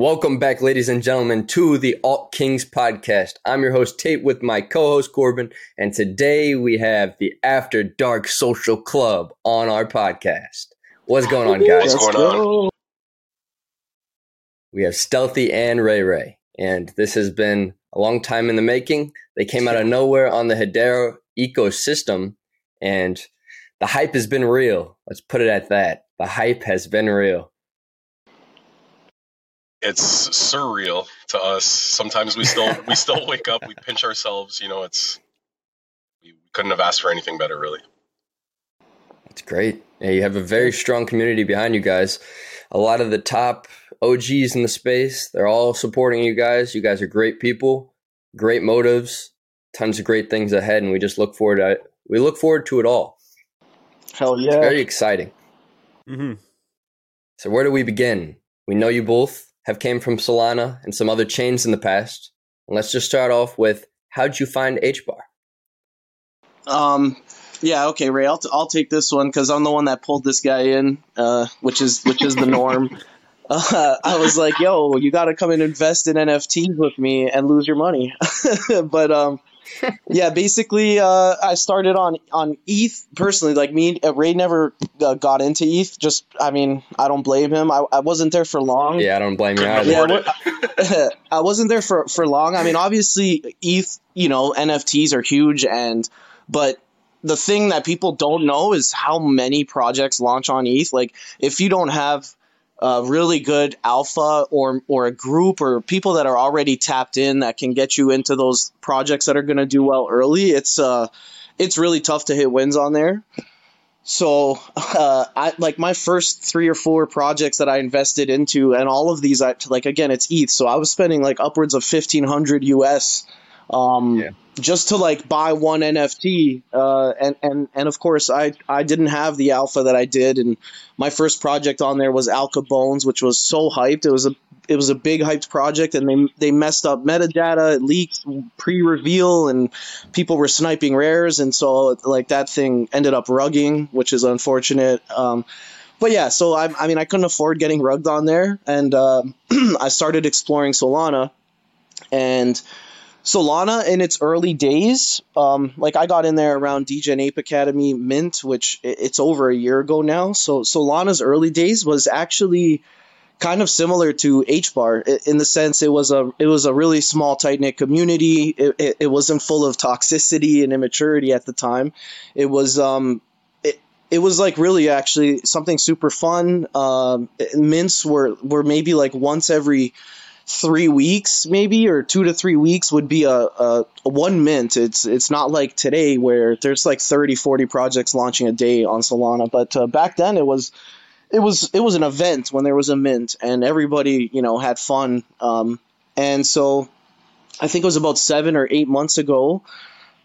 Welcome back, ladies and gentlemen, to the Alt Kings podcast. I'm your host, Tate, with my co host, Corbin, and today we have the After Dark Social Club on our podcast. What's going on, guys? What's going on? We have Stealthy and Ray Ray, and this has been a long time in the making. They came out of nowhere on the Hedera ecosystem, and the hype has been real. Let's put it at that. The hype has been real it's surreal to us. Sometimes we still we still wake up, we pinch ourselves. You know, it's we couldn't have asked for anything better, really. That's great. Yeah, you have a very strong community behind you guys. A lot of the top OGs in the space, they're all supporting you guys. You guys are great people, great motives, tons of great things ahead, and we just look forward to it. We look forward to it all. Hell yeah! It's very exciting. Mm-hmm. So where do we begin? We know you both have came from Solana and some other chains in the past. And let's just start off with how'd you find HBAR? Um, yeah, okay, Ray, I'll, t- I'll take this one because I'm the one that pulled this guy in, uh, which is which is the norm. uh, I was like, "Yo, you got to come and invest in NFTs with me and lose your money." but um, yeah, basically, uh, I started on on ETH personally. Like me, uh, Ray never uh, got into ETH. Just, I mean, I don't blame him. I, I wasn't there for long. Yeah, I don't blame you either. Yeah, I wasn't there for for long. I mean, obviously, ETH, you know, NFTs are huge, and but the thing that people don't know is how many projects launch on ETH. Like, if you don't have a really good alpha or or a group or people that are already tapped in that can get you into those projects that are going to do well early, it's uh it's really tough to hit wins on there. So, uh, I like my first three or four projects that I invested into, and all of these, I like again, it's ETH. So I was spending like upwards of fifteen hundred US um, yeah. just to like buy one NFT. Uh, and, and, and of course I, I didn't have the alpha that I did. And my first project on there was Alka Bones, which was so hyped. It was a, it was a big hyped project and they, they messed up metadata, it leaked pre-reveal and people were sniping rares. And so like that thing ended up rugging, which is unfortunate. Um, but yeah, so I, I mean, I couldn't afford getting rugged on there, and uh, I started exploring Solana, and Solana in its early days, um, like I got in there around Degen Ape Academy Mint, which it's over a year ago now. So Solana's early days was actually kind of similar to HBAR in the sense it was a it was a really small tight knit community. It, it, it, wasn't full of toxicity and immaturity at the time. It was um it, it was like really actually something super fun. Um, mints were were maybe like once every three weeks maybe or two to three weeks would be a, a, a, one mint it's it's not like today where there's like 30 40 projects launching a day on solana but uh, back then it was it was it was an event when there was a mint and everybody you know had fun um, and so i think it was about seven or eight months ago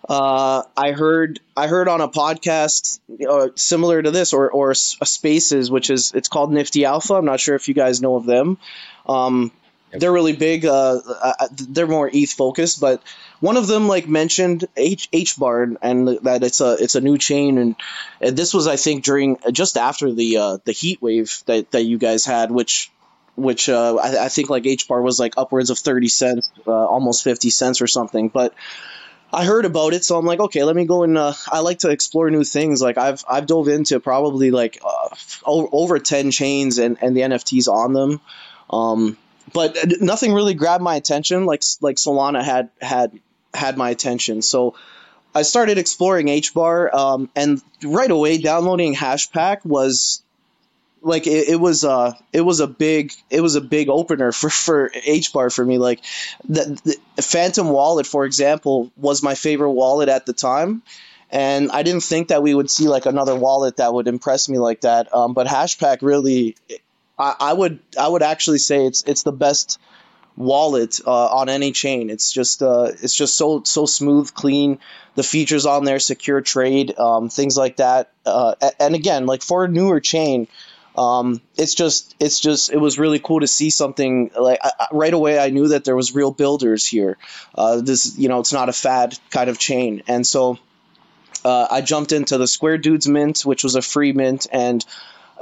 uh, I heard I heard on a podcast uh, similar to this or or Spaces, which is it's called Nifty Alpha. I'm not sure if you guys know of them. Um, they're really big. Uh, uh, they're more ETH focused, but one of them like mentioned H H bar and that it's a it's a new chain, and, and this was I think during just after the uh, the heat wave that, that you guys had, which which uh, I, I, think like H bar was like upwards of thirty cents, uh, almost fifty cents or something, but. I heard about it, so I'm like, okay, let me go and uh, I like to explore new things. Like I've I've dove into probably like uh, over ten chains and, and the NFTs on them. Um, but nothing really grabbed my attention like like Solana had had had my attention. So I started exploring HBAR, um, and right away downloading Hashpack was like it, it, was uh it was a big it was a big opener for for HBAR for me. Like the, the Phantom Wallet, for example, was my favorite wallet at the time. And I didn't think that we would see like another wallet that would impress me like that. Um, but Hashpack really I, I would I would actually say it's it's the best wallet uh, on any chain. It's just uh, it's just so so smooth, clean. The features on there, secure trade, um, things like that. Uh, and again, like for a newer chain, um, it's just it's just it was really cool to see something like I, right away. I knew that there was real builders here. Uh, this you know it's not a fad kind of chain, and so uh, I jumped into the Square Dudes Mint, which was a free mint, and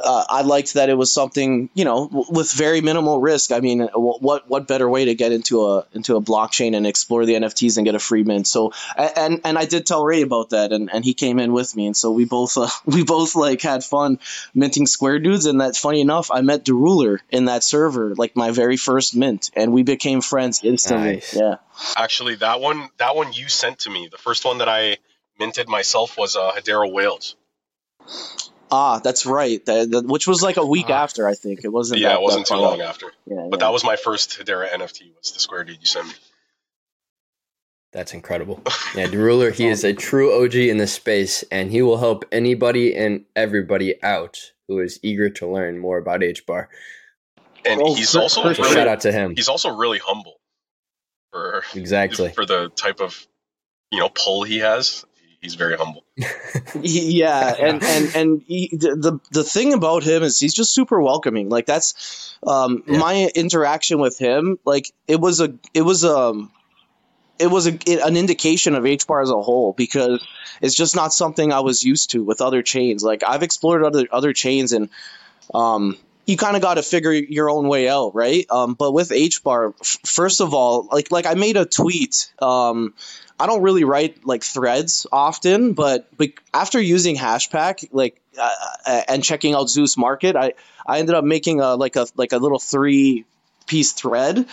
uh, I liked that it was something you know w- with very minimal risk. I mean, w- what what better way to get into a into a blockchain and explore the NFTs and get a free mint? So and and I did tell Ray about that, and, and he came in with me, and so we both uh, we both like had fun minting Square Dudes, and that funny enough, I met Deruler in that server, like my very first mint, and we became friends instantly. Nice. Yeah. Actually, that one that one you sent to me. The first one that I minted myself was uh, Hedera Whales. Ah, that's right. That, that- which was like a week Ah. after, I think. It wasn't. yeah, that, it wasn't that too long out. after. Yeah, But yeah. that was my first Hedera NFT. Was the Square Dude you sent me? That's incredible. Yeah, the ruler. he is a true OG in this space, and he will help anybody and everybody out who is eager to learn more about HBAR. And Oh, he's also really, shout out to him. he's also really humble for Exactly. for the type of you know pull he has. He's very humble. yeah and and and he, the the- the thing about him is he's just super welcoming like that's um Yeah. my interaction with him like it was a it was um it was a, an indication of H bar as a whole because it's just not something I was used to with other chains. Like I've explored other other chains and um, you kind of got to figure your own way out, right? Um, but with HBAR, f- first of all, like like I made a tweet. Um, I don't really write like threads often, but, but after using Hashpack, like uh, uh, and checking out Zuse Market, I I ended up making a like a like a little three piece thread.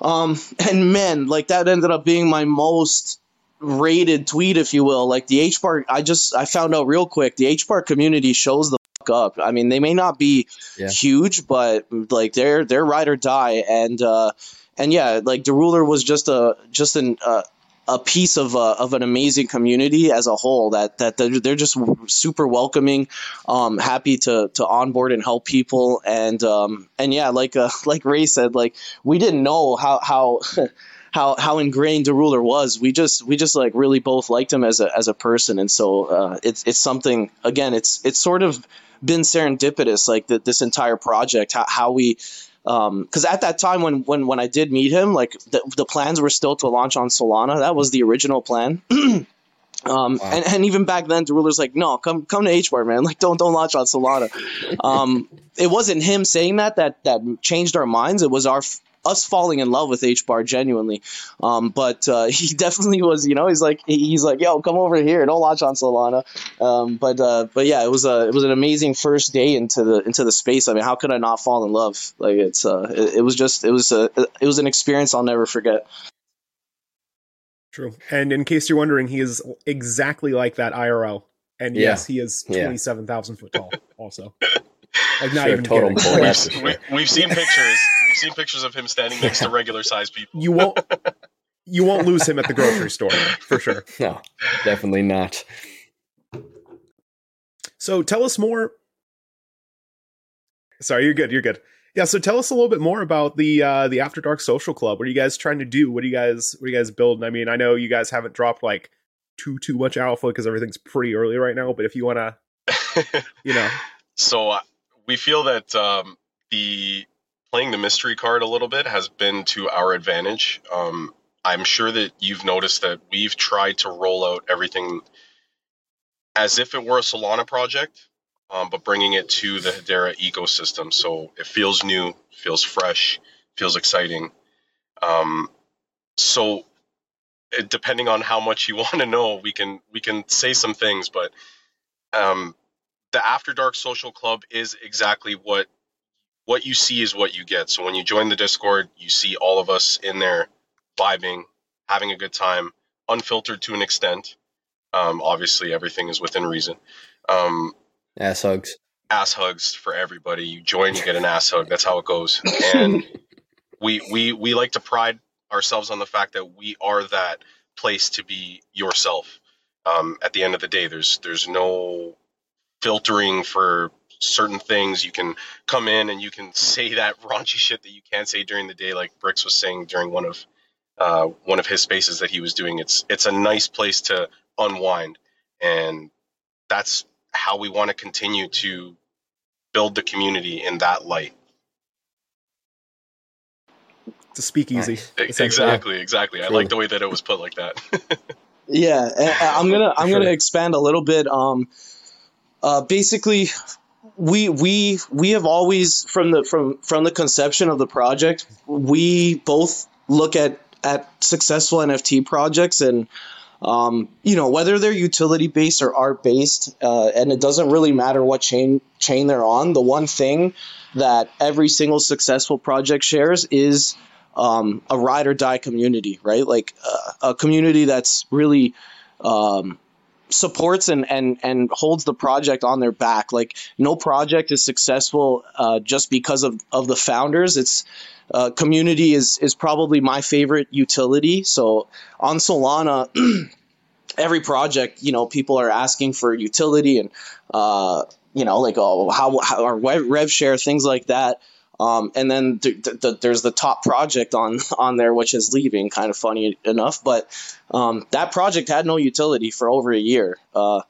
Um, and man, like that ended up being my most rated tweet, if you will. Like the H bar, I just I found out real quick the H bar community shows the up. I mean, they may not be Yeah. huge, but like they're they're ride or die, and uh, and yeah, like Deruler was just a just an uh, a piece of uh, of an amazing community as a whole. That that they're, they're just super welcoming, um, happy to to onboard and help people, and um, and yeah, like uh, like Ray said, like we didn't know how how. How, how ingrained Deruler was, we just we just like really both liked him as a as a person, and so uh, it's it's something again. It's it's sort of been serendipitous, like that this entire project, how, how we because at that time when when when I did meet him, like the, the plans were still to launch on Solana. That was the original plan. Um, Wow. and, and even back then, the ruler's like, no, come come to HBAR, man. Like, don't don't launch on Solana. um, it wasn't him saying that that that changed our minds. It was our us falling in love with H Bar genuinely. Um, but uh, he definitely was. You know, he's like he's like, yo, come over here. Don't launch on Solana. Um, but uh, but yeah, it was a it was an amazing first day into the into the space. I mean, how could I not fall in love? Like it's uh, it, it was just it was a it was an experience I'll never forget. True. And in case you're wondering, he is exactly like that IRL. And Yeah. yes, he is Yeah. 27,000 foot tall also. Like not Sure, even total kidding. bull. Like, That's for sure. We, we've seen pictures. We've seen pictures of him standing next to regular sized people. you won't you won't lose him at the grocery store for sure. No, definitely not. So tell us more. Sorry, you're good. You're good. Yeah. So tell us a little bit more about the uh, the After Dark Social Club. What are you guys trying to do? What are you guys What are you guys building? I mean, I know you guys haven't dropped like too too much alpha because everything's pretty early right now. But if you want to, you know, So uh, we feel that um, the playing the mystery card a little bit has been to our advantage. Um, I'm sure that you've noticed that we've tried to roll out everything as if it were a Solana project, um, but bringing it to the Hedera ecosystem. So it feels new, feels fresh, feels exciting. Um, so it, depending on how much you want to know, we can we can say some things, but um, the After Dark Social Club is exactly what what you see is what you get. So when you join the Discord, you see all of us in there vibing, having a good time, unfiltered to an extent. Um, obviously, everything is within reason. Um, Ass hugs. ass hugs for everybody. You join, you get an ass hug. That's how it goes. And we we we like to pride ourselves on the fact that we are that place to be yourself. Um, at the end of the day, there's there's no filtering for certain things. You can come in and you can say that raunchy shit that you can't say during the day, like Bricks was saying during one of uh, one of his spaces that he was doing. It's it's a nice place to unwind, and that's how we want to continue to build the community in that light. it's a speakeasy. Nice. Essentially. Exactly, exactly. I like the way that it was put like that. Yeah, I'm gonna I'm Sure. gonna expand a little bit. Um, uh, basically, we we we have always from the from from the conception of the project we both look at at successful nft projects and um, you know whether they're utility based or art based uh, and it doesn't really matter what chain chain they're on. The one thing that every single successful project shares is um, a ride or die community right? Like uh, a community that's really um, supports and, and and holds the project on their back. Like no project is successful uh, just because of, of the founders. It's uh, community is is probably my favorite utility. So on Solana. every project, you know, people are asking for utility and, uh, you know, like oh, how, how our rev share, things like that. Um, and then th- th- there's the top project on on there, which is leaving. Kind of funny enough, but um, that project had no utility for over a year, uh,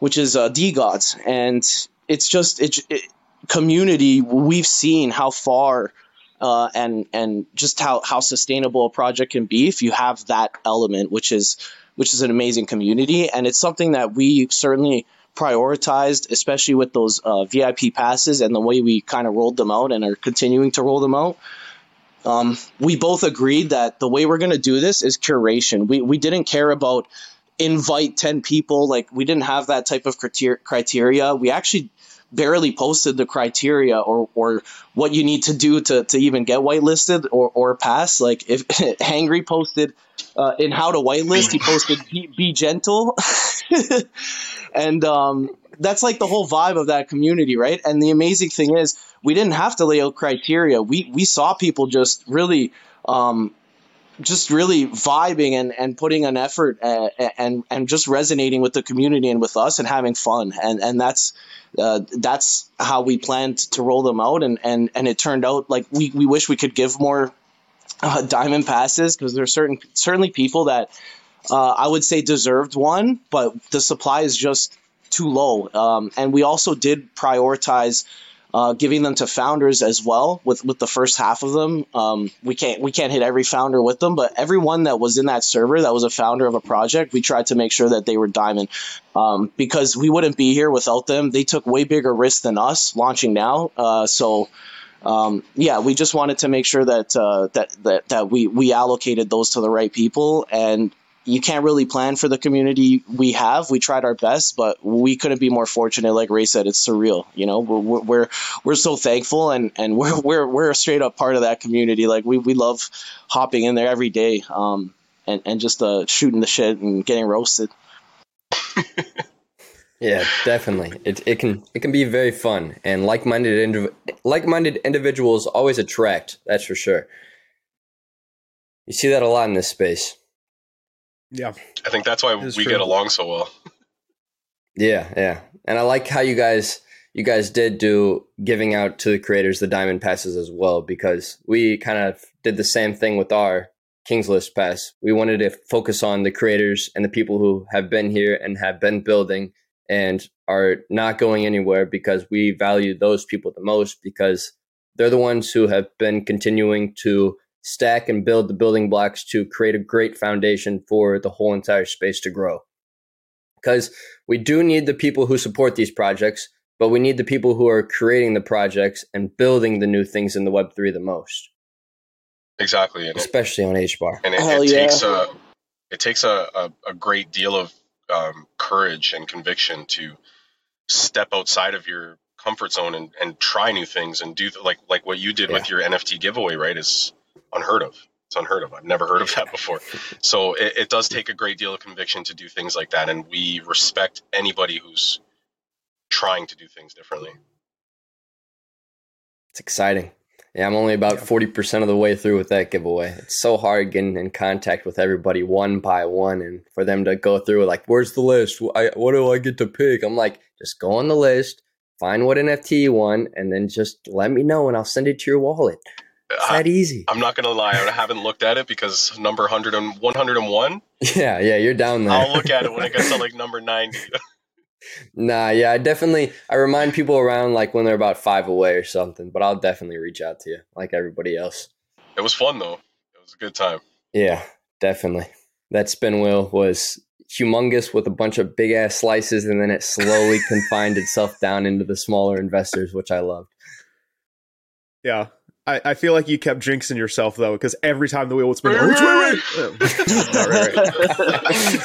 which is uh, DeGods, and it's just it, it, community. We've seen how far uh, and and just how how sustainable a project can be if you have that element, which is which is an amazing community, and it's something that we certainly prioritized, especially with those uh, VIP passes and the way we kind of rolled them out and are continuing to roll them out. Um, we both agreed that the way we're going to do this is curation. We, we didn't care about invite 10 people. Like, we didn't have that type of criteria. We actually barely posted the criteria or, or what you need to do to, to even get whitelisted or, or pass. Like, if Hangry posted uh, in how to whitelist, he posted be, be gentle. and um, that's like the whole vibe of that community, right? And the amazing thing is, we didn't have to lay out criteria. We we saw people just really. Um, just really vibing and, and putting an effort and, uh, and and just resonating with the community and with us and having fun and and that's uh, that's how we planned to roll them out and and and it turned out like we, we wish we could give more uh, diamond passes because there's certain certainly people that uh, I would say deserved one, but the supply is just too low. Um, and we also did prioritize uh, giving them to founders as well with, with the first half of them. Um, we can't we can't hit every founder with them, but everyone that was in that server that was a founder of a project, we tried to make sure that they were diamond um, because we wouldn't be here without them. They took way bigger risks than us launching now. Uh, so. Um, yeah, we just wanted to make sure that uh, that that that we we allocated those to the right people, and you can't really plan for the community we have. We tried our best, but we couldn't be more fortunate. Like Ray said, it's surreal. You know, we're we're we're so thankful, and and we're we're we're a straight up part of that community. Like we we love hopping in there every day, um, and and just uh, shooting the shit and getting roasted. yeah, definitely. It it can it can be very fun, and like minded indiv- like minded individuals always attract. That's for sure. You see that a lot in this space. Yeah. I think that's why we true. get along so well. Yeah, yeah. And I like how you guys you guys did do giving out to the creators the diamond passes as well because we kind of did the same thing with our King's List pass. We wanted to focus on the creators and the people who have been here and have been building and are not going anywhere because we value those people the most because they're the ones who have been continuing to stack and build the building blocks to create a great foundation for the whole entire space to grow. Because we do need the people who support these projects, but we need the people who are creating the projects and building the new things in the Web3 the most. Exactly. And especially it, on HBAR. And it, it yeah. takes a it takes a, a, a great deal of um, courage and conviction to step outside of your comfort zone and, and try new things and do th- like like what you did yeah. with your NFT giveaway, right? Is unheard of. It's unheard of. I've never heard of that before. So it, it does take a great deal of conviction to do things like that, and we respect anybody who's trying to do things differently. It's exciting. Yeah, I'm only about forty percent of the way through with that giveaway. It's so hard getting in contact with everybody one by one, and for them to go through like, "Where's the list? I, what do I get to pick?" I'm like, just go on the list, find what NFT you want, and then just let me know, and I'll send it to your wallet. It's that easy. I'm not gonna lie, I haven't looked at it because number 100 and 101. Yeah, yeah, you're down there. I'll look at it when it gets to like number 90. nah, yeah, I definitely I remind people around like when they're about five away or something, but I'll definitely reach out to you like everybody else. It was fun though. It was a good time. Yeah, definitely. That spin wheel was humongous with a bunch of big ass slices, and then it slowly confined itself down into the smaller investors, which I loved. Yeah. I, I feel like you kept jinxing yourself though, because every time the wheel would spin, oh, which way, right, right.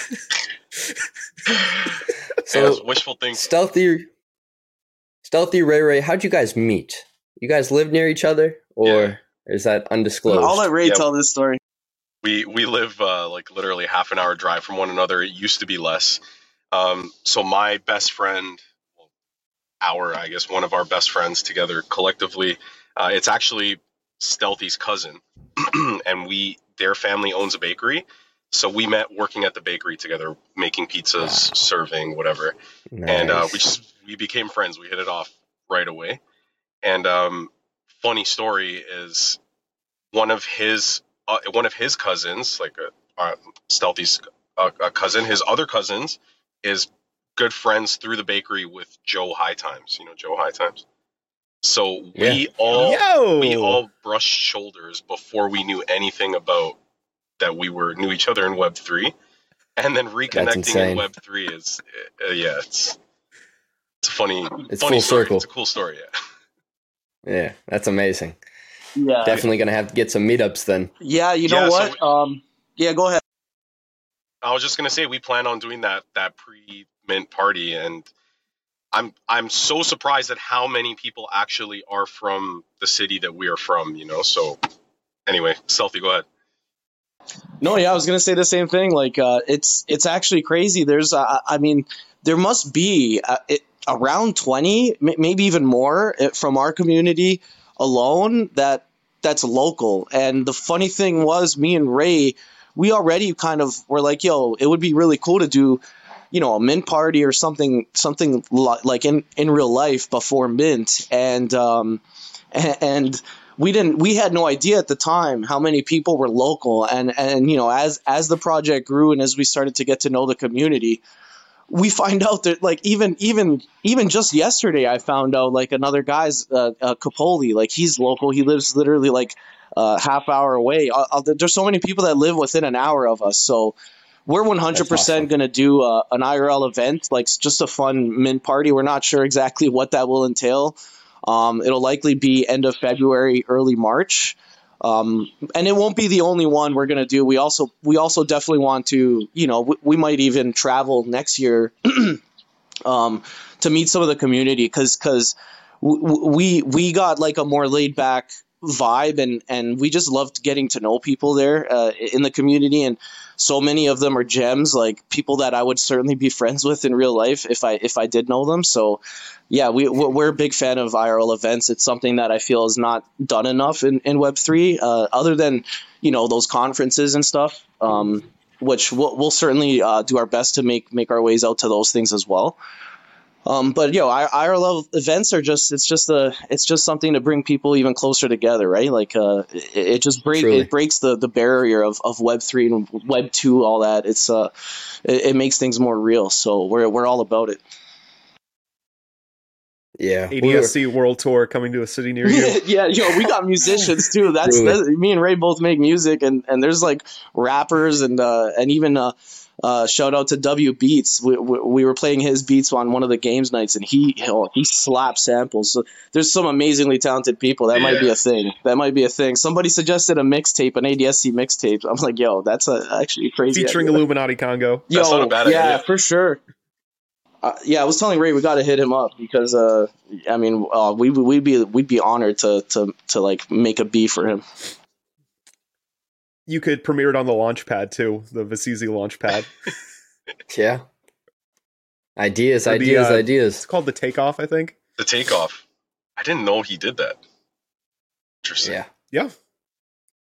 So yeah, wishful thinking. Stealthy, stealthy Ray Ray, how'd you guys meet? You guys live near each other, or yeah. is that undisclosed? I'll let Ray tell this story. We we live uh, like literally half an hour drive from one another. It used to be less. Um, so my best friend, our I guess one of our best friends together collectively, uh, it's actually Stealthy's cousin, and we their family owns a bakery. So we met working at the bakery together, making pizzas, wow. serving, whatever. Nice. And uh, we just we became friends. We hit it off right away. And um, funny story is one of his uh, one of his cousins, like uh, uh Stealthy's uh, cousin, his other cousins is good friends through the bakery with Joe High Times. You know Joe High Times. So yeah. we all Yo! we all brushed shoulders before we knew anything about that we were knew each other in Web three, and then reconnecting in Web three is uh, yeah, it's it's funny. It's funny full story. circle. It's a cool story. Yeah. Yeah, that's amazing. Yeah, definitely gonna have to get some meetups then. Yeah, you know yeah, what? So we, um, yeah, go ahead. I was just gonna say we plan on doing that that pre mint party and I'm I'm so surprised at how many people actually are from the city that we are from. You know. So anyway, Stealthy, go ahead. No, yeah, I was gonna say the same thing. Like, uh, it's it's actually crazy. There's, uh, I mean, there must be uh, it, around twenty, maybe even more, uh, from our community alone that that's local. And the funny thing was, me and Ray, we already kind of were like, yo, it would be really cool to do you know a mint party or something something like in in real life before mint and um and we didn't we had no idea at the time how many people were local and and you know as as the project grew and as we started to get to know the community we find out that like even even even just yesterday i found out like another guy's uh, uh capoli like he's local he lives literally like a uh, half hour away uh, uh, there's so many people that live within an hour of us so we're 100% awesome. going to do uh, an IRL event, like just a fun mint party. We're not sure exactly what that will entail. Um, it'll likely be end of February, early March. Um, and it won't be the only one we're going to do. We also we also definitely want to, you know, we, we might even travel next year um, to meet some of the community because because we we got like a more laid back vibe and and we just loved getting to know people there uh, in the community and so many of them are gems, like people that I would certainly be friends with in real life if I if I did know them. So, yeah, we we're a big fan of IRL events. It's something that I feel is not done enough in in Web three, uh, other than you know those conferences and stuff. Um, which we'll, we'll certainly uh, do our best to make make our ways out to those things as well. Um, but you know, our, IRL events are just it's just a it's just something to bring people even closer together, right? Like uh, it, it just breaks it breaks the, the barrier of, of Web three and Web two, all that. It's uh, it, it, makes things more real. So we're we're all about it. Yeah, ADSC World Tour coming to a city near you. yeah, yo, we got musicians too. That's, that's, me and Ray both make music, and and there's like rappers and uh, and even uh, uh, shout out to W Beats. We, we, we, were playing his beats on one of the games nights, and he oh, he slaps samples. So there's some amazingly talented people. That yeah. might be a thing. That might be a thing. Somebody suggested a mixtape, an ADSC mixtape. I'm like, yo, that's a, actually crazy. Featuring idea. Illuminati Congo. Yo, yeah, idea. for sure. Uh, yeah, I was telling Ray we got to hit him up because uh, I mean, uh, we we'd be we'd be honored to to to like make a beat for him you could premiere it on the launch pad too, the Vicizi launch pad. yeah. Ideas, ideas, uh, ideas. It's called the takeoff, I think. The takeoff. I didn't know he did that. Interesting. Yeah. Yeah.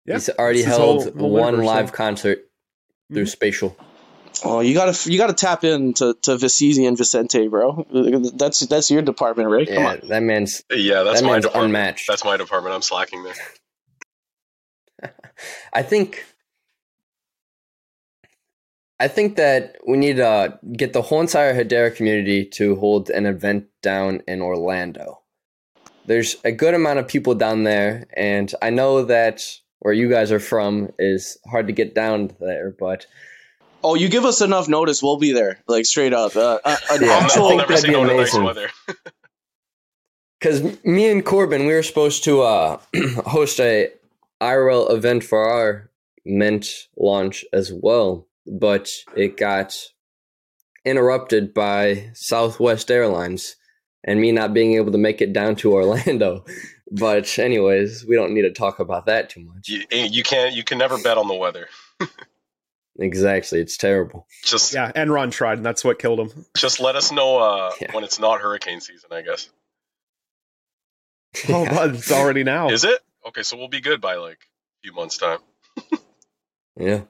Yeah. He's already held whole, whole one live concert mm-hmm. through Spatial. Oh, you gotta you gotta tap into to Vicizi and Vicente, bro. That's that's your department, right? Yeah, that man's yeah, that's that my department. unmatched. That's my department. I'm slacking there. I think I think that we need to get the whole entire Hedera community to hold an event down in Orlando. There's a good amount of people down there, and I know that where you guys are from is hard to get down there, but Oh, you give us enough notice, we'll be there. Like straight up, uh, uh, an Yeah, I actual. I'll think that'd be no to nice amazing. Because me and Corbin, we were supposed to uh, host a IRL event for our Mint launch as well, but it got interrupted by Southwest Airlines and me not being able to make it down to Orlando. But anyways, we don't need to talk about that too much. You, you can't. You can never bet on the weather. Exactly, it's terrible. Just Yeah, Enron tried, and that's what killed him. just let us know uh, Yeah. when it's not hurricane season. I guess. Oh, Yeah. but it's already now. Is it? Okay, so we'll be good by like a few months time. Yeah,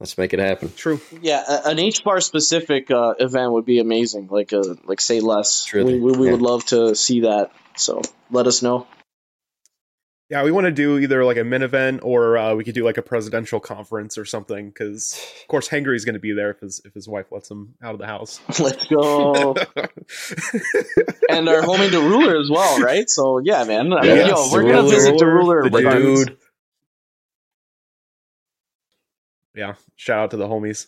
let's make it happen. True. Yeah, an H bar specific uh, event would be amazing. Like, uh, like say less. Truly, we we, we yeah. would love to see that. So let us know. Yeah, we want to do either like a min event or uh, we could do like a presidential conference or something. Because of course Hangry's going to be there if his if his wife lets him out of the house. Let's go. and our homie the ruler as well, right? So yeah, man. I mean, Yes, yo, we're gonna ruler, visit the ruler. the The regardless. dude. yeah, shout out to the homies.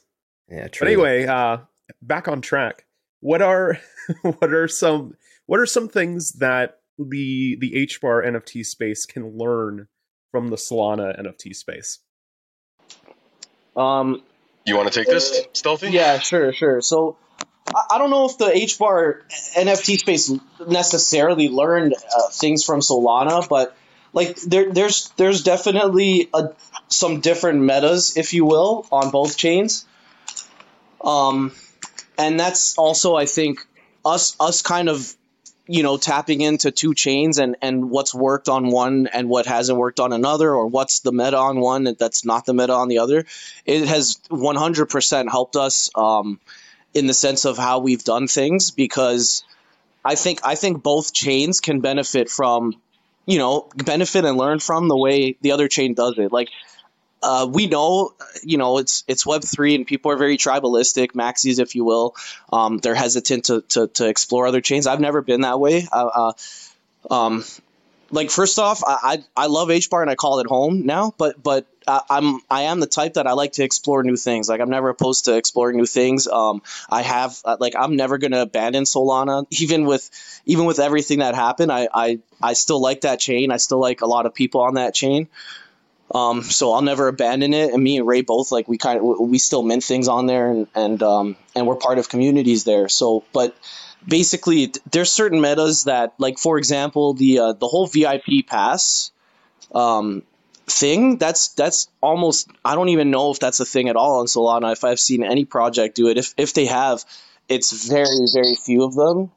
Yeah, true. But anyway, uh, back on track. What are what are some what are some things that the the H bar NFT space can learn from the Solana NFT space? Um, You want to take this, Stealthy? Yeah, sure, sure. So I, I don't know if the H bar NFT space necessarily learned uh, things from Solana, but like there, there's there's definitely a, some different metas, if you will, on both chains. Um, and that's also I think us us kind of you know tapping into two chains and and what's worked on one and what hasn't worked on another or what's the meta on one that's not the meta on the other. It has 100% helped us um, in the sense of how we've done things because I think I think both chains can benefit from you know benefit and learn from the way the other chain does it. Like uh, we know you know it's it's web 3 and people are very tribalistic maxis if you will. Um, they're hesitant to, to, to explore other chains. I've never been that way. Uh, uh, um, like first off I, I I love h bar and i call it home now but but I, i'm i am the type that i like to explore new things. Like i'm never opposed to exploring new things. Um i have uh, like i'm never gonna abandon solana. Even with even with everything that happened i i i still like that chain. I still like a lot of people on that chain um, so I'll never abandon it. And me and Ray both like we kind of we still mint things on there, and and um, and we're part of communities there. So, but basically, there's certain metas that, like for example, the uh, the whole VIP pass um, thing. That's that's almost I don't even know if that's a thing at all on Solana. If I've seen any project do it, if if they have, it's very very few of them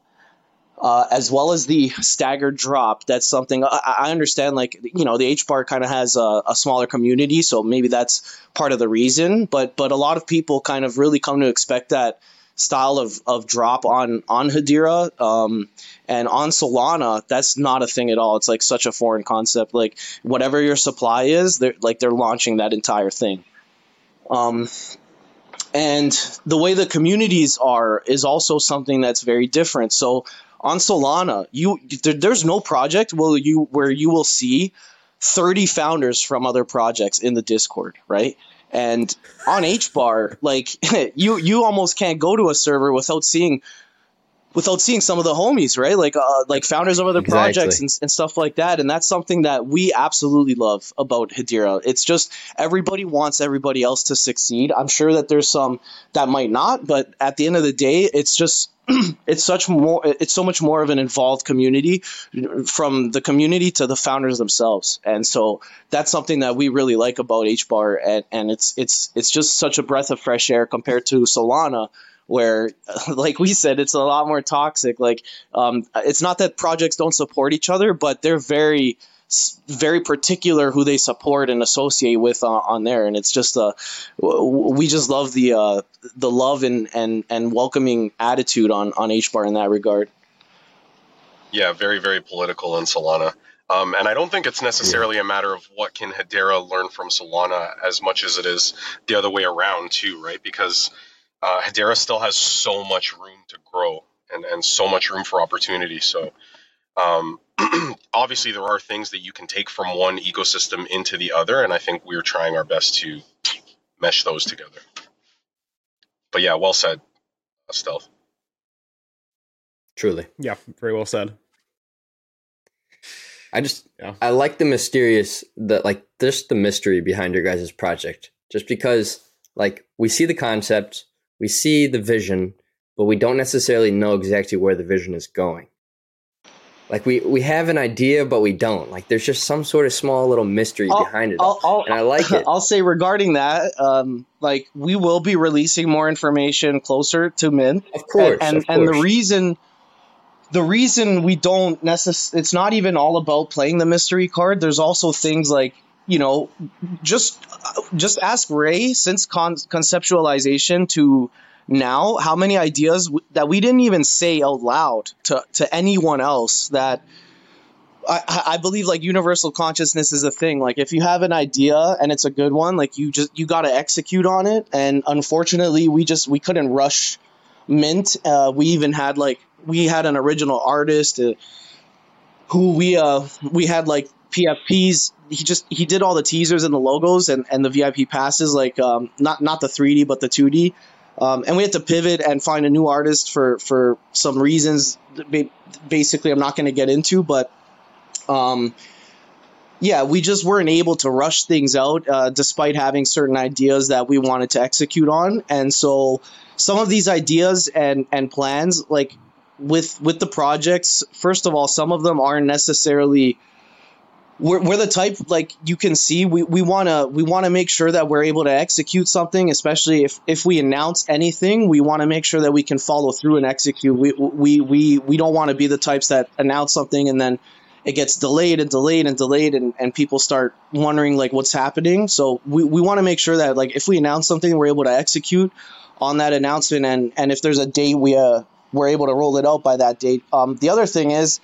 uh, as well as the staggered drop. That's something I, I understand. Like you know, the H bar kind of has a, a smaller community, so maybe that's part of the reason. But but a lot of people kind of really come to expect that style of, of drop on on Hedera um, and on Solana. That's not a thing at all. It's like such a foreign concept. Like whatever your supply is, they're like they're launching that entire thing. Um, and the way the communities are is also something that's very different. So on Solana, you there, there's no project will you where you will see 30 founders from other projects in the Discord, right? And on HBAR, like you you almost can't go to a server without seeing without seeing some of the homies, right? Like uh, like founders of other Exactly. projects and, and stuff like that. And that's something that we absolutely love about Hedera. It's just everybody wants everybody else to succeed. I'm sure that there's some that might not, but at the end of the day, it's just it's such more it's so much more of an involved community from the community to the founders themselves and so that's something that we really like about hbar and, and it's it's it's just such a breath of fresh air compared to solana where like we said it's a lot more toxic like um, it's not that projects don't support each other but they're very very particular who they support and associate with on, on there and it's just uh we just love the uh the love and and and welcoming attitude on on hbar in that regard Yeah, very, very political in Solana. Um, and I don't think it's necessarily a matter of what can Hedera learn from Solana as much as it is the other way around too, right? Because uh, Hedera still has so much room to grow and, and so much room for opportunity. So um, obviously there are things that you can take from one ecosystem into the other, and I think we're trying our best to mesh those together. but yeah, well said, stealth. Truly, Yeah, very well said. I just Yeah. I like the mysterious the like just the mystery behind your guys' project. Just because like we see the concept, we see the vision, but we don't necessarily know exactly where the vision is going. Like we we have an idea, but we don't. Like there's just some sort of small little mystery I'll- behind it. I'll, I'll, and I like it. I'll say regarding that, um, like we will be releasing more information closer to Mint. Of course, and of and the reason the reason we don't necess- it's not even all about playing the mystery card there's also things like you know just just ask ray since con- conceptualization to now how many ideas w- that we didn't even say out loud to to anyone else that I, I believe like universal consciousness is a thing. Like if you have an idea and it's a good one, like you just you got to execute on it. And unfortunately, we just we couldn't rush Mint. Uh, we even had like we had an original artist uh, who we uh we had like PFPs. He just he did all the teasers and the logos and, and the VIP passes like um not not the 3D but the 2D. Um, and we had to pivot and find a new artist for for some reasons. Basically, I'm not going to get into, but um, yeah, we just weren't able to rush things out uh, despite having certain ideas that we wanted to execute on. And so some of these ideas and and plans, like with with the projects, first of all, some of them aren't necessarily. We're, we're the type like you can see we, we want to we want to make sure that we're able to execute something especially if if we announce anything we want to make sure that we can follow through and execute. We we we, we don't want to be the types that announce something and then it gets delayed and delayed and delayed and, and people start wondering like what's happening. So we, we want to make sure that like if we announce something we're able to execute on that announcement and and if there's a date we uh we're able to roll it out by that date. Um the other thing is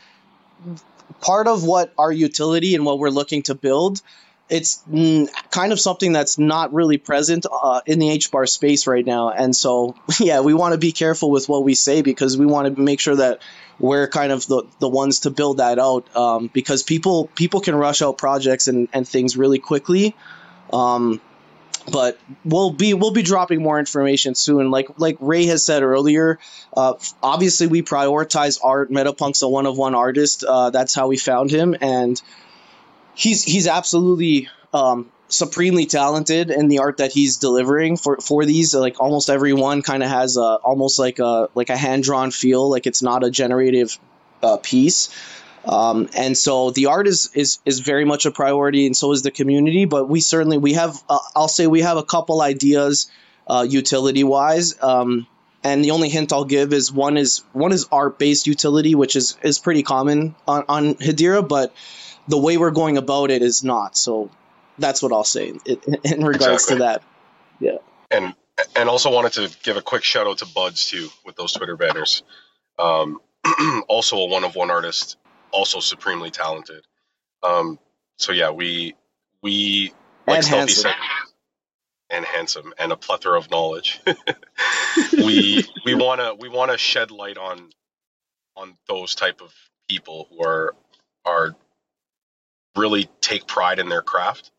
part of what our utility and what we're looking to build it's mm, kind of something that's not really present uh, in the H bar space right now. And so, yeah, we want to be careful with what we say because we want to make sure that we're kind of the, the ones to build that out um, because people people can rush out projects and, and things really quickly. Um, but we'll be we'll be dropping more information soon. Like like Ray has said earlier, uh, obviously we prioritize art. Metapunk's a one of one artist. Uh, that's how we found him, and he's he's absolutely um, supremely talented in the art that he's delivering for for these. Like almost every one kind of has a almost like a like a hand drawn feel. Like it's not a generative uh, piece. Um, and so the art is, is is very much a priority, and so is the community. But we certainly we have uh, I'll say we have a couple ideas uh, utility wise. Um, and the only hint I'll give is one is one is art based utility, which is is pretty common on, on Hedera, but the way we're going about it is not. So that's what I'll say in, in regards Exactly. to that. Yeah. And and also wanted to give a quick shout out to Buds too with those Twitter banners. Um, also a one of one artist, also supremely talented. Um, so yeah, we we like And Stealthy handsome. said, and handsome and a plethora of knowledge. we we wanna we wanna shed light on on those type of people who are are really take pride in their craft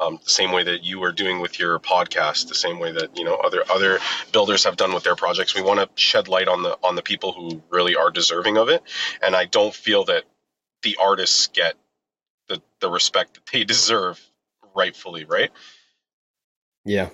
um, the same way that you are doing with your podcast, the same way that you know other other builders have done with their projects. We want to shed light on the on the people who really are deserving of it, and I don't feel that the artists get the the respect that they deserve rightfully. Right? Yeah.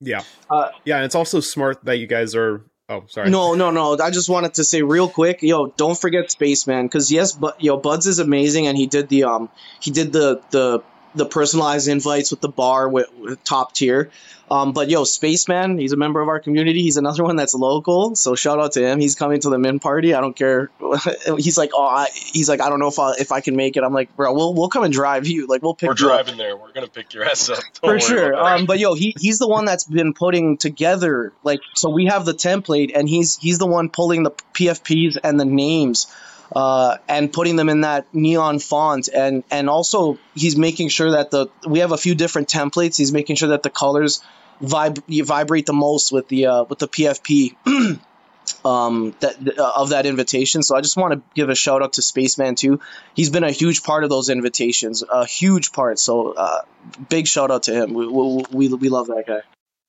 Yeah. Uh, yeah, and it's also smart that you guys are. Oh, sorry. No, no, no. I just wanted to say real quick, yo, don't forget Spaceman, because yes, but yo, Buds is amazing, and he did the um, he did the the the personalized invites with the bar with, with top tier. Um, but yo, Spaceman, he's a member of our community. He's another one that's local, so shout out to him. He's coming to the min party. I don't care. he's like, oh, I, he's like, I don't know if I if I can make it. I'm like, bro, we'll we'll come and drive you. Like, we'll pick We're you up driving there. We're gonna pick your ass up. Don't for sure. Um, but yo, he he's the one that's been putting together like so we have the template and he's he's the one pulling the PFPs and the names uh, and putting them in that neon font and and also he's making sure that the we have a few different templates. He's making sure that the colors vib- vibrate the most with the uh, with the PFP. um that uh, of that invitation so i just want to give a shout out to spaceman too he's been a huge part of those invitations a huge part so uh big shout out to him we we, we, we love that guy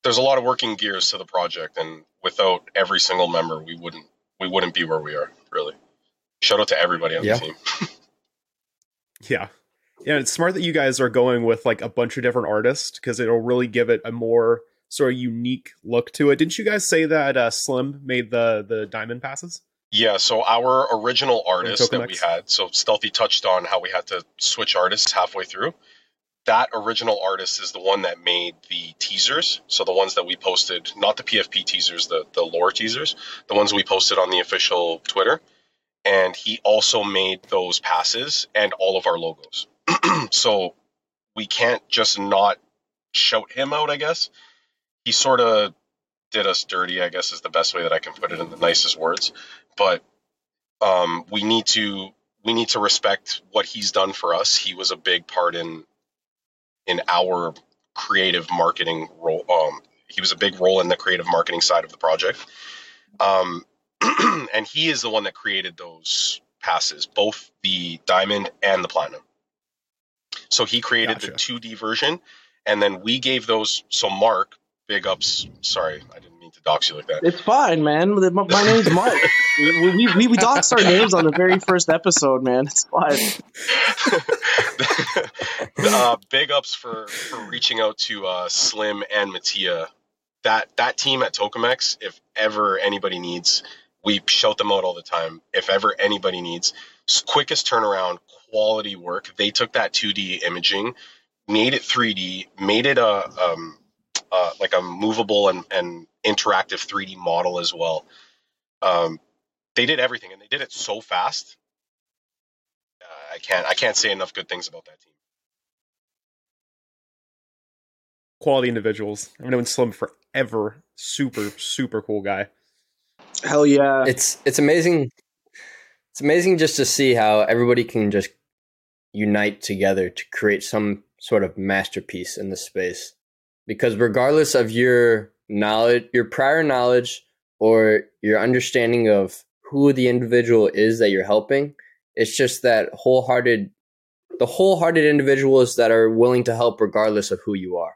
there's a lot of working gears to the project, and without every single member, we wouldn't we wouldn't be where we are. Really, shout out to everybody on Yeah. the team. Yeah. Yeah, it's smart that you guys are going with like a bunch of different artists because it'll really give it a more sort of unique look to it. Didn't you guys say that uh, Slim made the the diamond passes? Yeah, so our original artist that we had, so Stealthy touched on how we had to switch artists halfway through. That original artist is the one that made the teasers. So the ones that we posted, not the PFP teasers, the, the lore teasers, the ones we posted on the official Twitter. And he also made those passes and all of our logos. so we can't just not shout him out, I guess. He sort of did us dirty, I guess is the best way that I can put it in the nicest words but um, we need to we need to respect what he's done for us. He was a big part in in our creative marketing role. Um, he was a big role in the creative marketing side of the project, um, and he is the one that created those passes, both the diamond and the platinum. So he created the 2D version, and then we gave those. So Mark, big ups. Sorry, I didn't mean to dox you like that. It's fine, man. My my name's Mark. we, we, we, we doxed our names on the very first episode, man. It's fine. uh, big ups for, for reaching out to uh, Slim and Mattia. That that team at Tokamex, if ever anybody needs, we shout them out all the time. If ever anybody needs, quickest turnaround, quality work. They took that 2D imaging, made it 3D, made it a um, uh, like a movable and, and interactive 3D model as well. Um, they did everything, and they did it so fast. Uh, I can't I can't say enough good things about that team. Quality individuals. I've known Slim forever. Super, super cool guy. Hell yeah. it's it's amazing it's amazing just to see how everybody can just unite together to create some sort of masterpiece in the space because regardless of your knowledge your prior knowledge or your understanding of who the individual is that you're helping it's just that wholehearted the wholehearted individuals that are willing to help regardless of who you are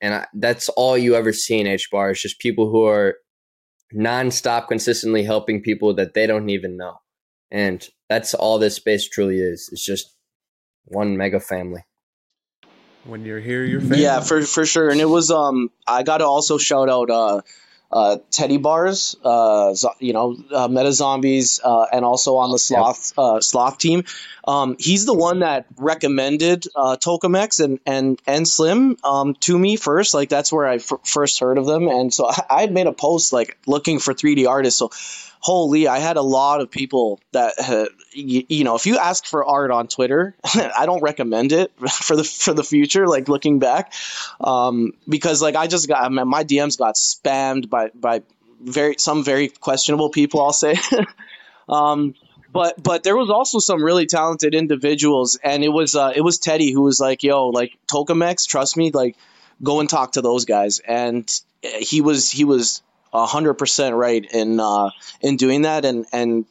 and I, that's all you ever see in HBAR is just people who are nonstop consistently helping people that they don't even know. And that's all this space truly is. It's just one mega family. When you're here, you're family. Yeah, for for sure. And it was um I got to also shout out uh uh Teddy Bars, uh zo- you know, uh, Meta Zombies uh and also on the Sloth uh Sloth team. Um he's the one that recommended uh Tokamex and and and Slim um to me first. Like that's where I f- first heard of them and so I, I had made a post like looking for 3D artists. So holy i had a lot of people that you, you know if you ask for art on twitter i don't recommend it for the for the future like looking back. Um, because like i just got my dms got spammed by by very some very questionable people i'll say. Um, but but there was also some really talented individuals and it was uh, it was teddy who was like yo like tokamex trust me like go and talk to those guys. And he was he was hundred percent right in uh, in doing that. And and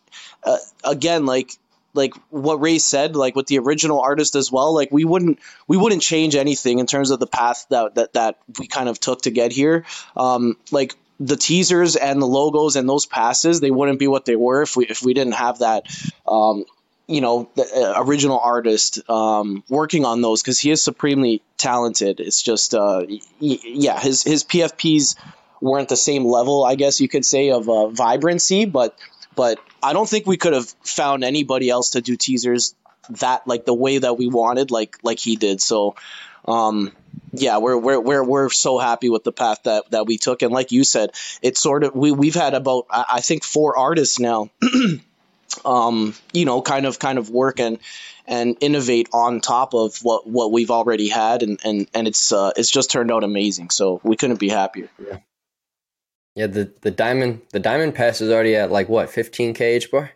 uh, again like like what Ray said like with the original artist as well like we wouldn't we wouldn't change anything in terms of the path that that, that we kind of took to get here. Um, like the teasers and the logos and those passes they wouldn't be what they were if we if we didn't have that um, you know the uh, original artist um, working on those because he is supremely talented. It's just uh, y- yeah his his PFPs weren't the same level, I guess you could say, of uh, vibrancy. But but I don't think we could have found anybody else to do teasers that like the way that we wanted, like like he did. So um, yeah, we're we're we're we're so happy with the path that that we took. And like you said, it's sort of we we've had about I think four artists now. um, you know, kind of kind of work and and innovate on top of what what we've already had and and and it's uh, it's just turned out amazing. So we couldn't be happier. Yeah, the, the diamond the diamond pass is already at like what, fifteen K each bar?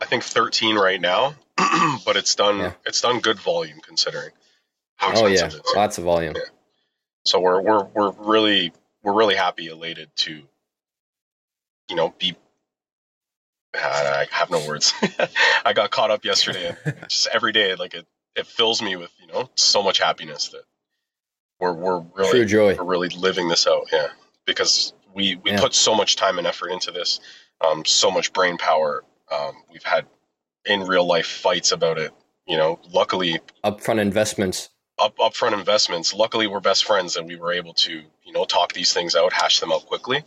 I think 13 right now, but it's done. Yeah. It's done good volume considering how Oh yeah. Lots of volume. Yeah. So we're we're we're really we're really happy, elated to, you know, be. I have no words. I got caught up yesterday, just every day, like it, it fills me with you know so much happiness that we're we're really joy. we're really living this out. Yeah, because we we Yeah. put so much time and effort into this, um, so much brain power. Um, we've had in real life fights about it. You know, luckily Upfront investments. up upfront investments. Luckily, we're best friends and we were able to you know talk these things out, hash them out quickly.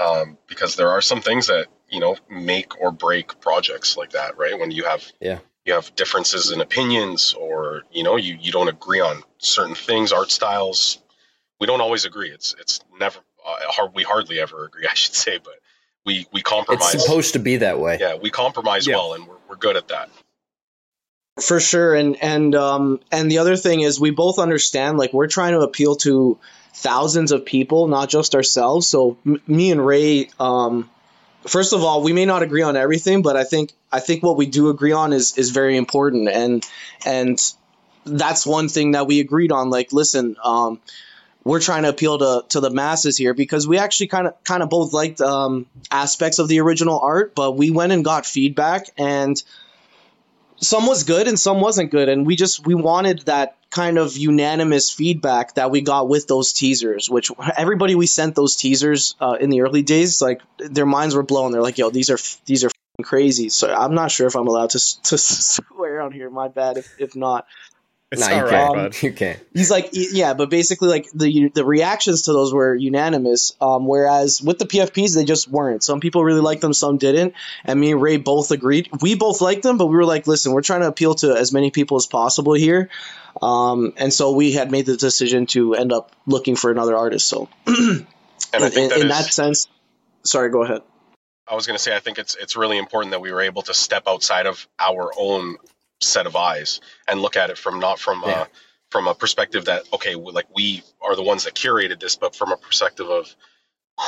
Um, because there are some things that you know make or break projects like that, right? When you have Yeah. you have differences in opinions, or you know you you don't agree on certain things, art styles. We don't always agree. It's it's never uh. We hardly ever agree, I should say, but we we compromise. It's supposed to be that way. yeah, we compromise Yeah. well, and we're we're good at that. for sure and and um and the other thing is we both understand like we're trying to appeal to thousands of people not just ourselves so m- me and ray um first of all we may not agree on everything but i think i think what we do agree on is is very important and and that's one thing that we agreed on like listen um we're trying to appeal to, to the masses here because we actually kind of kind of both liked um, aspects of the original art, but we went and got feedback and some was good and some wasn't good. And we just we wanted that kind of unanimous feedback that we got with those teasers which everybody we sent those teasers uh, in the early days like their minds were blown. They're like yo these are these are crazy. So i'm not sure if i'm allowed to, to swear on here. My bad if, if not It's Nah, all you right, can't. bud. You can't. he's like yeah but basically like the the reactions to those were unanimous um, whereas with the pfps they just weren't some people really liked them some didn't and me and ray both agreed we both liked them but we were like listen we're trying to appeal to as many people as possible here um, and so we had made the decision to end up looking for another artist so And I in, think that in is- that sense sorry go ahead I was going to say, I think it's it's really important that we were able to step outside of our own set of eyes and look at it from not from Yeah. uh, from a perspective that okay, like we are the ones that curated this, but from a perspective of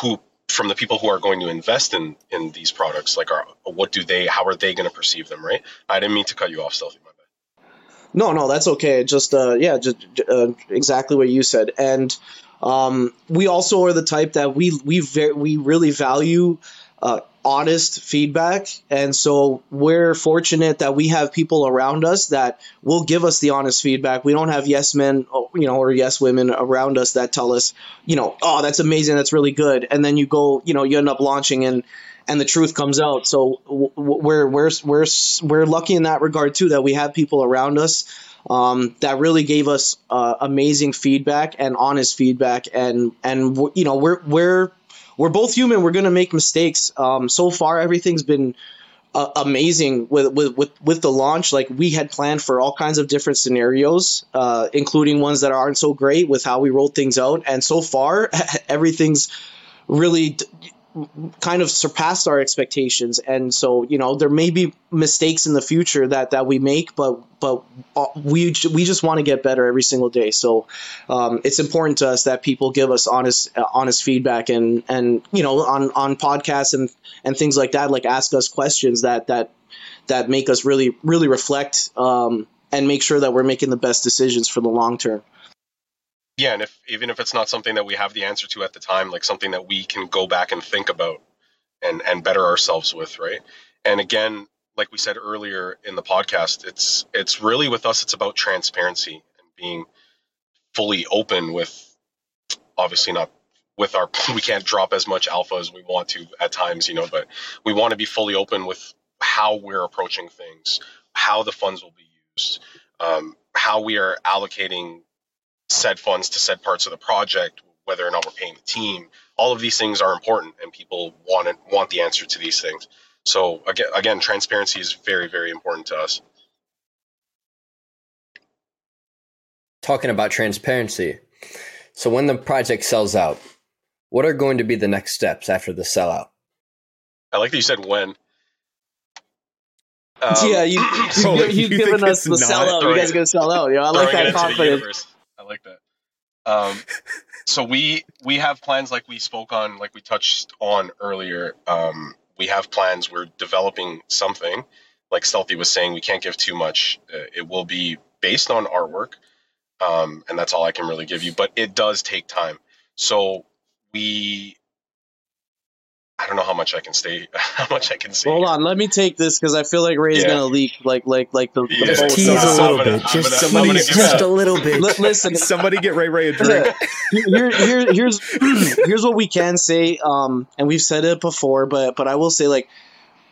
who from the people who are going to invest in in these products, like are what do they, how are they going to perceive them, right? I didn't mean to cut you off, stealthy. My bad. No, no, that's okay. Just uh, yeah, just uh, exactly what you said. And um, we also are the type that we we ve- we really value uh, honest feedback, and so we're fortunate that we have people around us that will give us the honest feedback. We don't have yes men, or, you know, or yes women around us that tell us, you know, oh, that's amazing, that's really good, and then you go, you know, you end up launching and and the truth comes out. So we're we're we're we're lucky in that regard too that we have people around us um, that really gave us uh, amazing feedback and honest feedback, and and you know we're we're we're both human. We're gonna make mistakes. Um, so far, everything's been uh, amazing with, with with with the launch. Like we had planned for all kinds of different scenarios, uh, including ones that aren't so great with how we rolled things out. And so far, everything's really kind of surpassed our expectations. And so you know there may be mistakes in the future that that we make but but uh, we we just want to get better every single day. So um, it's important to us that people give us honest uh, honest feedback and and you know on on podcasts and and things like that like ask us questions that that that make us really really reflect um, and make sure that we're making the best decisions for the long term Yeah, and if even if it's not something that we have the answer to at the time, like something that we can go back and think about and and better ourselves with, right? And again, like we said earlier in the podcast, it's it's really with us it's about transparency and being fully open with obviously not with our we can't drop as much alpha as we want to at times, you know, but we want to be fully open with how we're approaching things, how the funds will be used, um, how we are allocating said funds to said parts of the project, whether or not we're paying the team. All of these things are important, and people want it, want the answer to these things. So again, again, transparency is very, very important to us. Talking about transparency. So when the project sells out, what are going to be the next steps after the sellout? I like that you said when. Um, yeah, you, you, you've you given us the not? sellout. You guys are gonna sell out. You know, I like that confidence. I like that. Um, so we we have plans like we spoke on, like we touched on earlier. Um, we have plans. We're developing something. Like Stealthy was saying, we can't give too much. Uh, it will be based on artwork, um, and that's all I can really give you. But it does take time. So we I don't know how much I can stay. How much I can say. Hold on, let me take this because I feel like Ray's Yeah. gonna leak like like like the, the Yeah. Just tease so- a little gonna- bit. Just gonna- somebody, just a little bit. Li- listen, Somebody get Ray Ray a drink. here, here, here's here's what we can say, um, and we've said it before, but but I will say like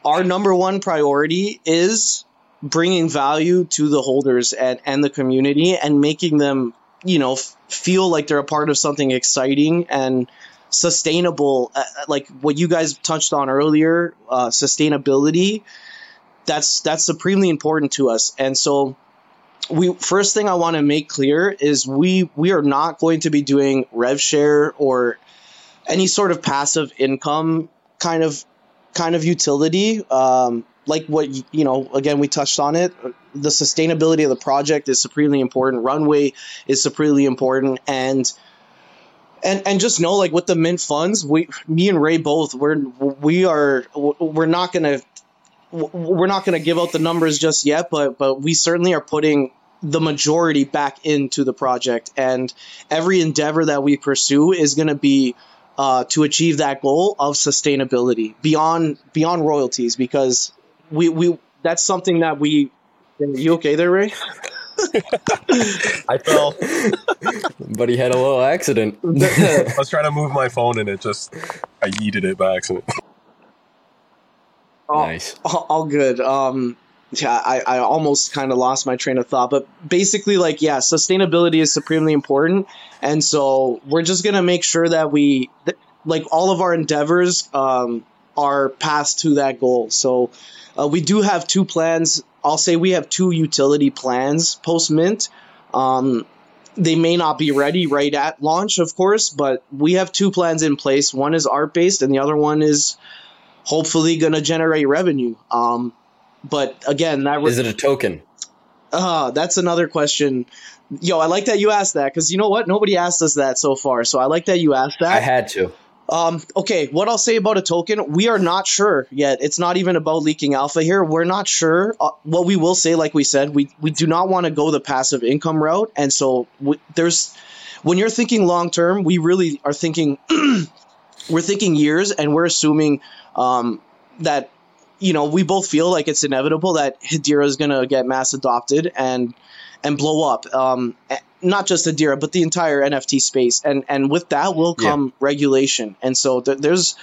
our number one priority is bringing value to the holders and and the community and making them you know f- feel like they're a part of something exciting and sustainable uh, like what you guys touched on earlier uh, sustainability that's that's supremely important to us and so we first thing I want to make clear is we we are not going to be doing rev share or any sort of passive income kind of kind of utility. Um, like what you know, again, we touched on it. The sustainability of the project is supremely important. Runway is supremely important, and and and just know, like with the mint funds, we, me and Ray both, we're we are we're not gonna we're not to give out the numbers just yet, but but we certainly are putting the majority back into the project, and every endeavor that we pursue is to be uh, to achieve that goal of sustainability beyond beyond royalties, because we we that's something that we. You okay there, Ray? I fell. but he had a little accident. I was trying to move my phone and it just I yeeted it by accident. Oh, nice. all, all good. Um, yeah, I, I almost kind of lost my train of thought, but basically, like, yeah, sustainability is supremely important, and so we're just gonna make sure that we, th- like, all of our endeavors, um, are passed to that goal. So, uh, we do have two plans. I'll say we have two utility plans post mint. Um, they may not be ready right at launch, of course, but we have two plans in place. One is art based, and the other one is hopefully going to generate revenue. Um, but again, that Is it a token? uh, that's another question. Yo, I like that you asked that because you know what? Nobody asked us that so far. So I like that you asked that. I had to. Um, okay, what I'll say about a token, we are not sure yet. It's not even about leaking alpha here. We're not sure. Uh, what we will say, like we said, we, we do not want to go the passive income route. And so we, there's, when you're thinking long term, we really are thinking, we're thinking years and we're assuming um, that, you know, we both feel like it's inevitable that Hedera is going to get mass adopted and, and blow up. Um, not just Hedera, but the entire NFT space, and and with that will Yeah. come regulation. And so th- there's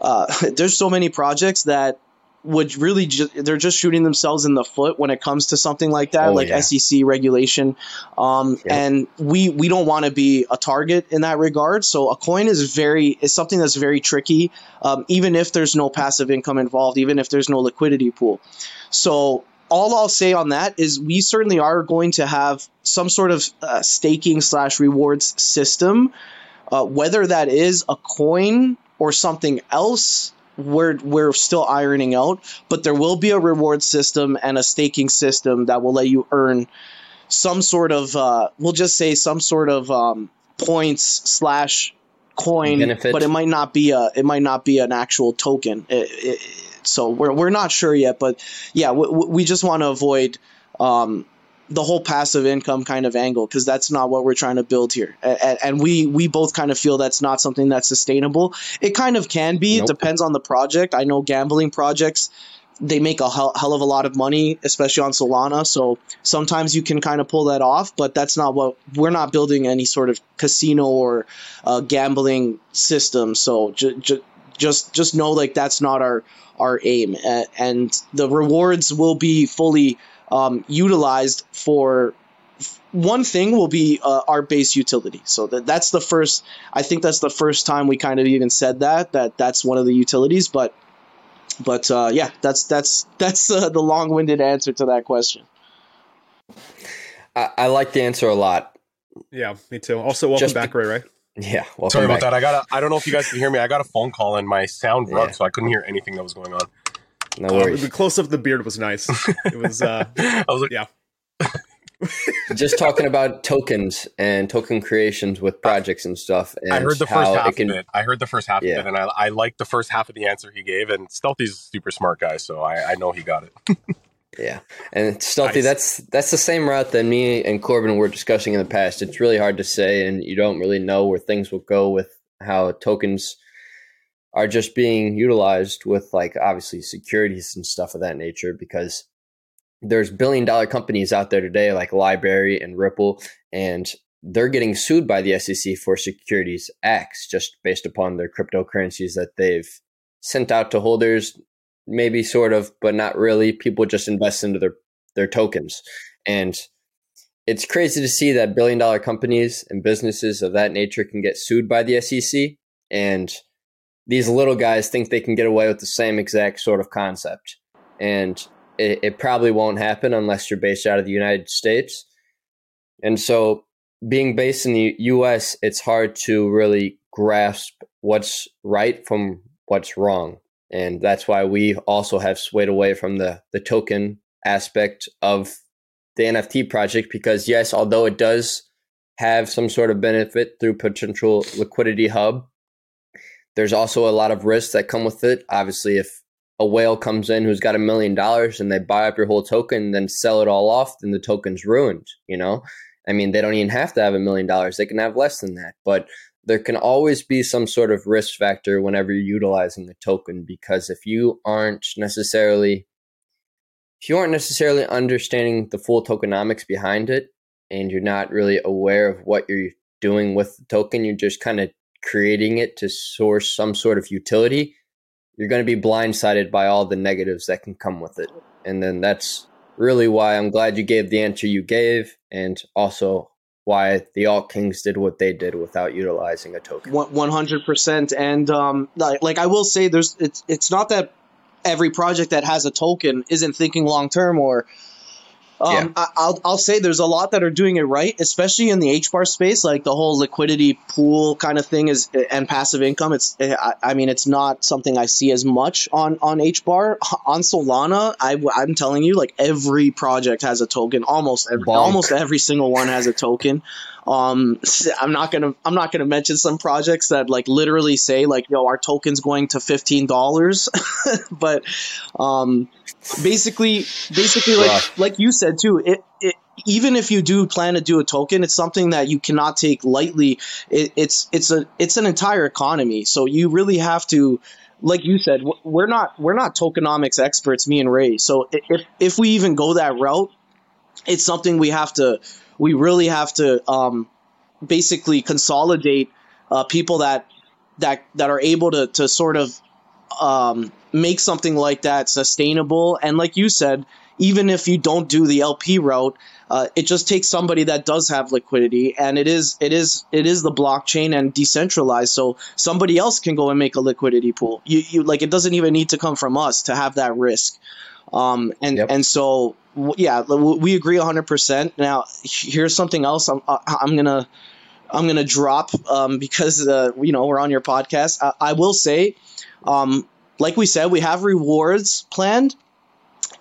uh, there's so many projects that would really ju- they're just shooting themselves in the foot when it comes to something like that, Oh, like yeah. SEC regulation. Um. And we we don't want to be a target in that regard. So a coin is very is something that's very tricky, um, even if there's no passive income involved, even if there's no liquidity pool. So all I'll say on that is we certainly are going to have some sort of uh, staking slash rewards system, uh, whether that is a coin or something else. We're we're still ironing out, but there will be a reward system and a staking system that will let you earn some sort of uh, we'll just say some sort of um, points slash coin, Benefit. but it might not be a it might not be an actual token. It- it- so we're we're not sure yet, but yeah, we, we just want to avoid um, the whole passive income kind of angle because that's not what we're trying to build here, and, and we we both kind of feel that's not something that's sustainable. It kind of can be. Nope. It depends on the project. I know gambling projects they make a hell, hell of a lot of money, especially on Solana. So sometimes you can kind of pull that off, but that's not what we're not building any sort of casino or uh, gambling system. So ju- just just know like that's not our our aim, A- and the rewards will be fully um, utilized for. One thing will be uh, our base utility, so that that's the first. I think that's the first time we kind of even said that that that's one of the utilities, but but uh, yeah, that's that's that's uh, the long-winded answer to that question. I, I like the answer a lot. Yeah, me too. Also, welcome Just back, Ray Ray. Yeah. Welcome Sorry back. about that. I got. A, I don't know if you guys can hear me. I got a phone call and my sound broke, Yeah. so I couldn't hear anything that was going on. No worries. the close up of the beard was nice. It was. uh I was like, Yeah. Just talking about tokens and token creations with projects and stuff. And I heard the first half it can, of it. I heard the first half Yeah. of it, and I, I liked the first half of the answer he gave. And Stealthy's a super smart guy, so I, I know he got it. Yeah, and stealthy. Nice. That's that's the same route that me and Corbin were discussing in the past. It's really hard to say, and you don't really know where things will go with how tokens are just being utilized with like obviously securities and stuff of that nature because there's billion dollar companies out there today like LBRY and Ripple, and they're getting sued by the SEC for securities acts just based upon their cryptocurrencies that they've sent out to holders, maybe sort of, but not really. People just invest into their their tokens, and it's crazy to see that billion dollar companies and businesses of that nature can get sued by the SEC, and these little guys think they can get away with the same exact sort of concept, and it, it probably won't happen unless you're based out of the United States. And so, being based in the US, it's hard to really grasp what's right from what's wrong. And that's why we also have swayed away from the, the token aspect of the NFT project because, yes, although it does have some sort of benefit through potential liquidity hub, there's also a lot of risks that come with it. Obviously, if a whale comes in who's got a million dollars and they buy up your whole token, then sell it all off, then the token's ruined. You know, I mean, they don't even have to have a million dollars; they can have less than that. But there can always be some sort of risk factor whenever you're utilizing the token because if you aren't necessarily if you aren't necessarily understanding the full tokenomics behind it and you're not really aware of what you're doing with the token, you're just kind of creating it to source some sort of utility you're going to be blindsided by all the negatives that can come with it. And then that's really why I'm glad you gave the answer you gave, and also why the Alt Kings did what they did without utilizing a token. One hundred percent, and um, like, like I will say, there's it's it's not that every project that has a token isn't thinking long term or um, yeah. I, will I'll say there's a lot that are doing it right, especially in the HBAR space, like the whole liquidity pool kind of thing is and passive income. It's I, I mean it's not something I see as much on on HBAR on Solana. I, I'm telling you, like every project has a token, almost every, almost every single one has a token. Um, I'm not gonna I'm not gonna mention some projects that like literally say like yo our token's going to fifteen dollars, but um, basically basically like like you said too it, it even if you do plan to do a token, it's something that you cannot take lightly. It, it's it's a it's an entire economy, so you really have to, like you said, we're not we're not tokenomics experts, me and Ray. So if if we even go that route, it's something we have to we really have to um, basically consolidate uh, people that that that are able to to sort of um, make something like that sustainable. And like you said, even if you don't do the LP route, uh, it just takes somebody that does have liquidity, and it is it is it is the blockchain and decentralized. So somebody else can go and make a liquidity pool. You you like it doesn't even need to come from us to have that risk. Um, and yep. and so yeah, we agree 100%. Now, here's something else I'm, I'm to I'm to drop um, because uh, you know, we're on your podcast. I, I will say um, like we said, we have rewards planned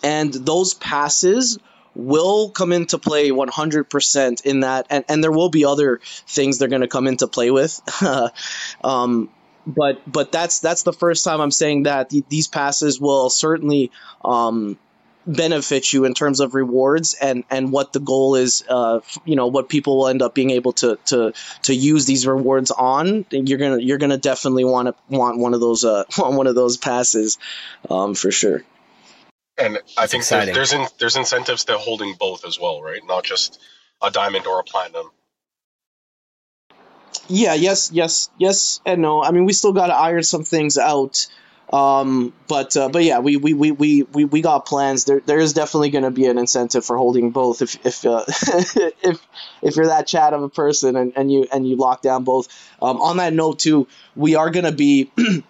and those passes will come into play 100% in that and, and there will be other things they're going to come into play with um, but but that's that's the first time I'm saying that these passes will certainly um, benefit you in terms of rewards and and what the goal is uh you know what people will end up being able to to to use these rewards on. You're gonna you're gonna definitely want to want one of those uh one of those passes um for sure. And i think there's there's, in, there's incentives to holding both as well right? Not just a diamond or a platinum yeah yes yes yes and no i mean we still got to iron some things out um, but uh, but yeah, we, we, we, we, we got plans. There there is definitely going to be an incentive for holding both. If if uh, if if you're that chat of a person and, and you and you lock down both. Um, on that note too, we are going to be.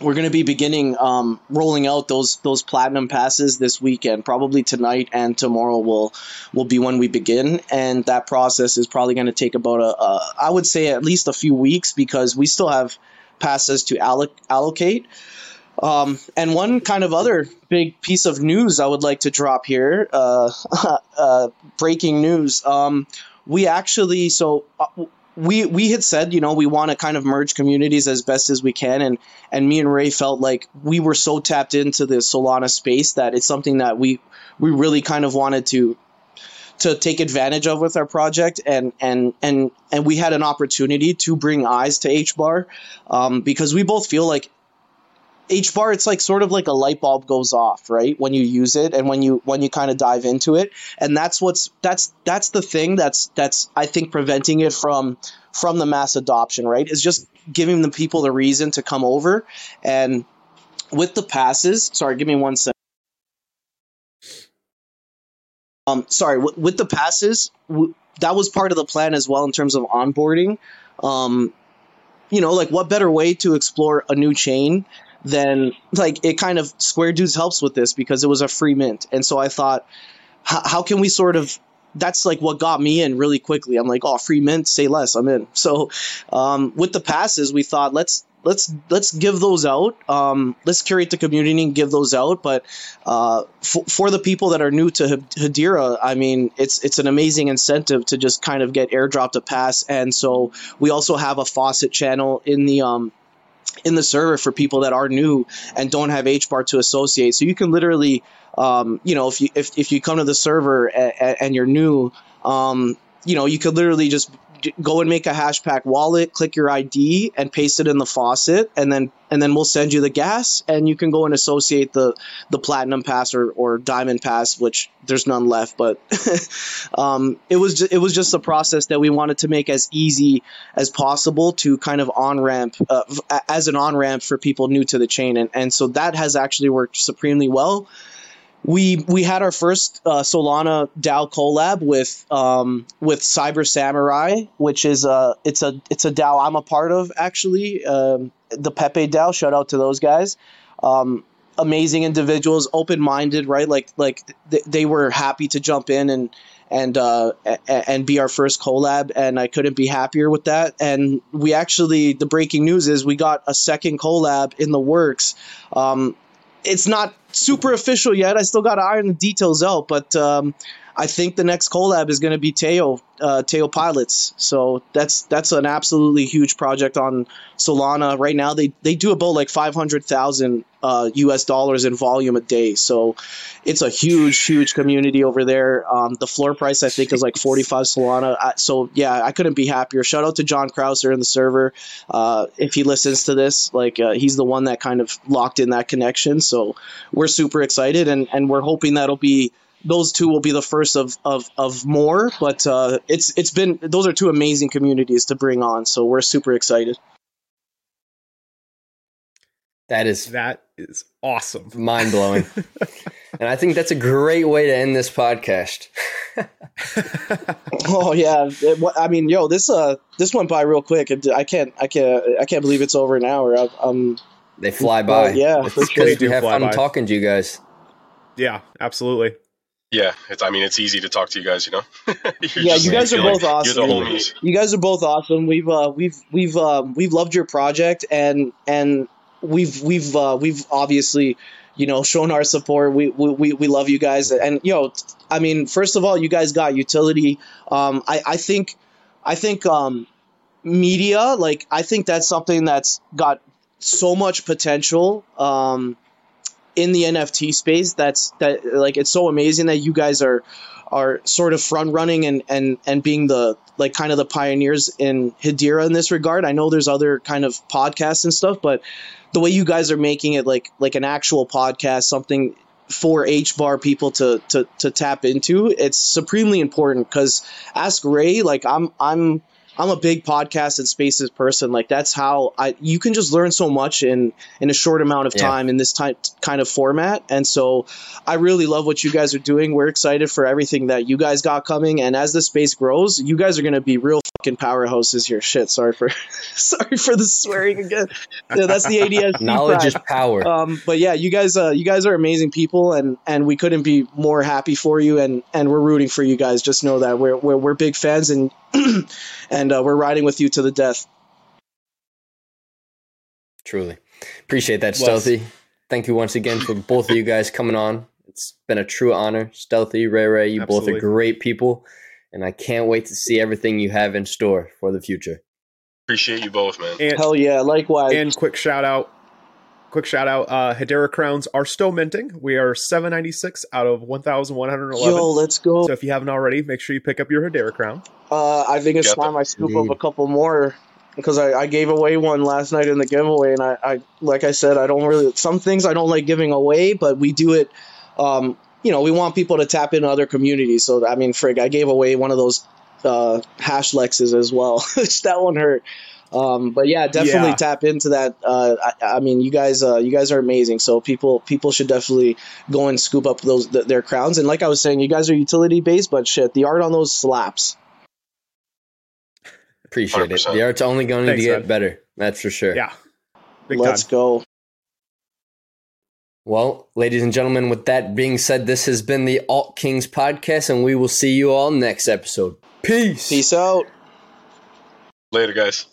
we're going to be beginning um, rolling out those those platinum passes this weekend. Probably tonight and tomorrow will will be when we begin, and that process is probably going to take about a, a I would say at least a few weeks because we still have passes to alloc- allocate. Um, and one kind of other big piece of news I would like to drop here uh, uh, breaking news. Um, we actually, so. We, we had said, you know, we want to kind of merge communities as best as we can. And, and me and Ray felt like we were so tapped into the Solana space that it's something that we, we really kind of wanted to, to take advantage of with our project and and and and we had an opportunity to bring eyes to HBAR um, because we both feel like HBAR, it's like sort of like a light bulb goes off, right? When you use it and when you when you kind of dive into it, and that's what's that's that's the thing that's that's I think preventing it from from the mass adoption, right? Is just giving the people the reason to come over, and with the passes. Sorry, give me one second. Um, sorry, with the passes, w- that was part of the plan as well in terms of onboarding. Um, you know, like what better way to explore a new chain than like it kind of Square Dudes helps with this because it was a free mint, and so I thought, how, can we sort of that's like what got me in really quickly. I'm like, oh, free mint, say less, I'm in. So, um, with the passes, we thought let's let's let's give those out. Um, let's curate the community and give those out. But uh, for, for the people that are new to Hedera, I mean, it's it's an amazing incentive to just kind of get airdropped a pass. And so we also have a faucet channel in the um, in the server for people that are new and don't have HBAR to associate. So you can literally, um, you know, if you if, if you come to the server and, and you're new, um, you know, you could literally just go and make a hashpack wallet, click your ID, and paste it in the faucet, and then and then we'll send you the gas, and you can go and associate the the platinum pass or, or diamond pass, which there's none left. But um, it was just, it was just a process that we wanted to make as easy as possible to kind of on ramp uh, as an on ramp for people new to the chain, and and so that has actually worked supremely well we we had our first uh, Solana DAO collab with um, with Cyber Samurai, which is a it's a it's a DAO I'm a part of actually. Um, the Pepe DAO, shout out to those guys. Um, amazing individuals, open minded, right? Like like th- they were happy to jump in and and uh, and be our first collab, and I couldn't be happier with that. And we actually, the breaking news is we got a second collab in the works. Um, it's not super official yet. I still got to iron the details out, but um, I think the next collab is going to be Teo, uh, Teo Pilots. So that's that's an absolutely huge project on Solana right now. They they do about like five hundred thousand uh, U.S. dollars in volume a day. So it's a huge huge community over there. Um, the floor price I think is like forty five Solana. so yeah, I couldn't be happier. Shout out to John Krauser in the server. Uh, if he listens to this, like uh, he's the one that kind of locked in that connection. So we're super excited and and we're hoping that'll be those two will be the first of of, of more. But uh, it's it's been those are two amazing communities to bring on, so we're super excited. That is that is awesome, mind blowing, and I think that's a great way to end this podcast. oh yeah, I mean, yo, this uh this went by real quick. I can't I can't I can't believe it's over an hour. Um, they fly by. Uh, yeah, it's because we have fun by. talking to you guys. Yeah, absolutely. Yeah, it's. I mean, it's easy to talk to you guys. You know. yeah, you guys are both awesome. You guys are both awesome. We've uh, we've we've um, we've loved your project, and and we've we've uh, we've obviously you know shown our support. We we we love you guys, and you know, I mean, first of all, you guys got utility. Um, I I think I think um, media like I think that's something that's got so much potential. Um, in the NFT space that's that like it's so amazing that you guys are are sort of front running and and and being the like kind of the pioneers in Hedera in this regard. I know there's other kind of podcasts and stuff, but the way you guys are making it like like an actual podcast, something for HBAR people to to to tap into, it's supremely important because ask Ray, like I'm I'm I'm a big podcast and spaces person. Like that's how I you can just learn so much in in a short amount of time yeah. in this type kind of format. And so I really love what you guys are doing. We're excited for everything that you guys got coming. And as the space grows, you guys are going to be real fucking powerhouses here. Shit, sorry for sorry for the swearing again. Yeah, that's the ADS. Knowledge is power. Um, but yeah, you guys uh, you guys are amazing people, and and we couldn't be more happy for you, and and we're rooting for you guys. Just know that we're we're, we're big fans, and and uh, we're riding with you to the death. Truly appreciate that, Stealthy. Thank you once again for both of you guys coming on. It's been a true honor. Stealthy, Ray Ray, you Absolutely. both are great people and I can't wait to see everything you have in store for the future. Appreciate you both, man. And, Hell yeah, likewise. And quick shout out, quick shout out. Uh, Hedera crowns are still minting. We are seven ninety six out of one thousand one hundred eleven. Yo, let's go. So if you haven't already, make sure you pick up your Hedera crown. Uh, I think it's time I scoop Indeed. up a couple more because I, I gave away one last night in the giveaway, and I, I like I said, I don't really some things I don't like giving away, but we do it. Um, you know, we want people to tap into other communities. So I mean, frig, I gave away one of those uh, hash Lexes as well, which that one hurt. Um, but yeah, definitely Yeah. tap into that. Uh, I, I mean, you guys, uh, you guys are amazing. So people, people should definitely go and scoop up those th- their crowns. And like I was saying, you guys are utility based, but shit, the art on those slaps. Appreciate it. 100%. The art's only going Thanks, to get man. better. That's for sure. Yeah. Big Let's time. go. Well, ladies and gentlemen, with that being said, this has been the Alt Kings podcast, and we will see you all next episode. Peace. Peace out. Later, guys.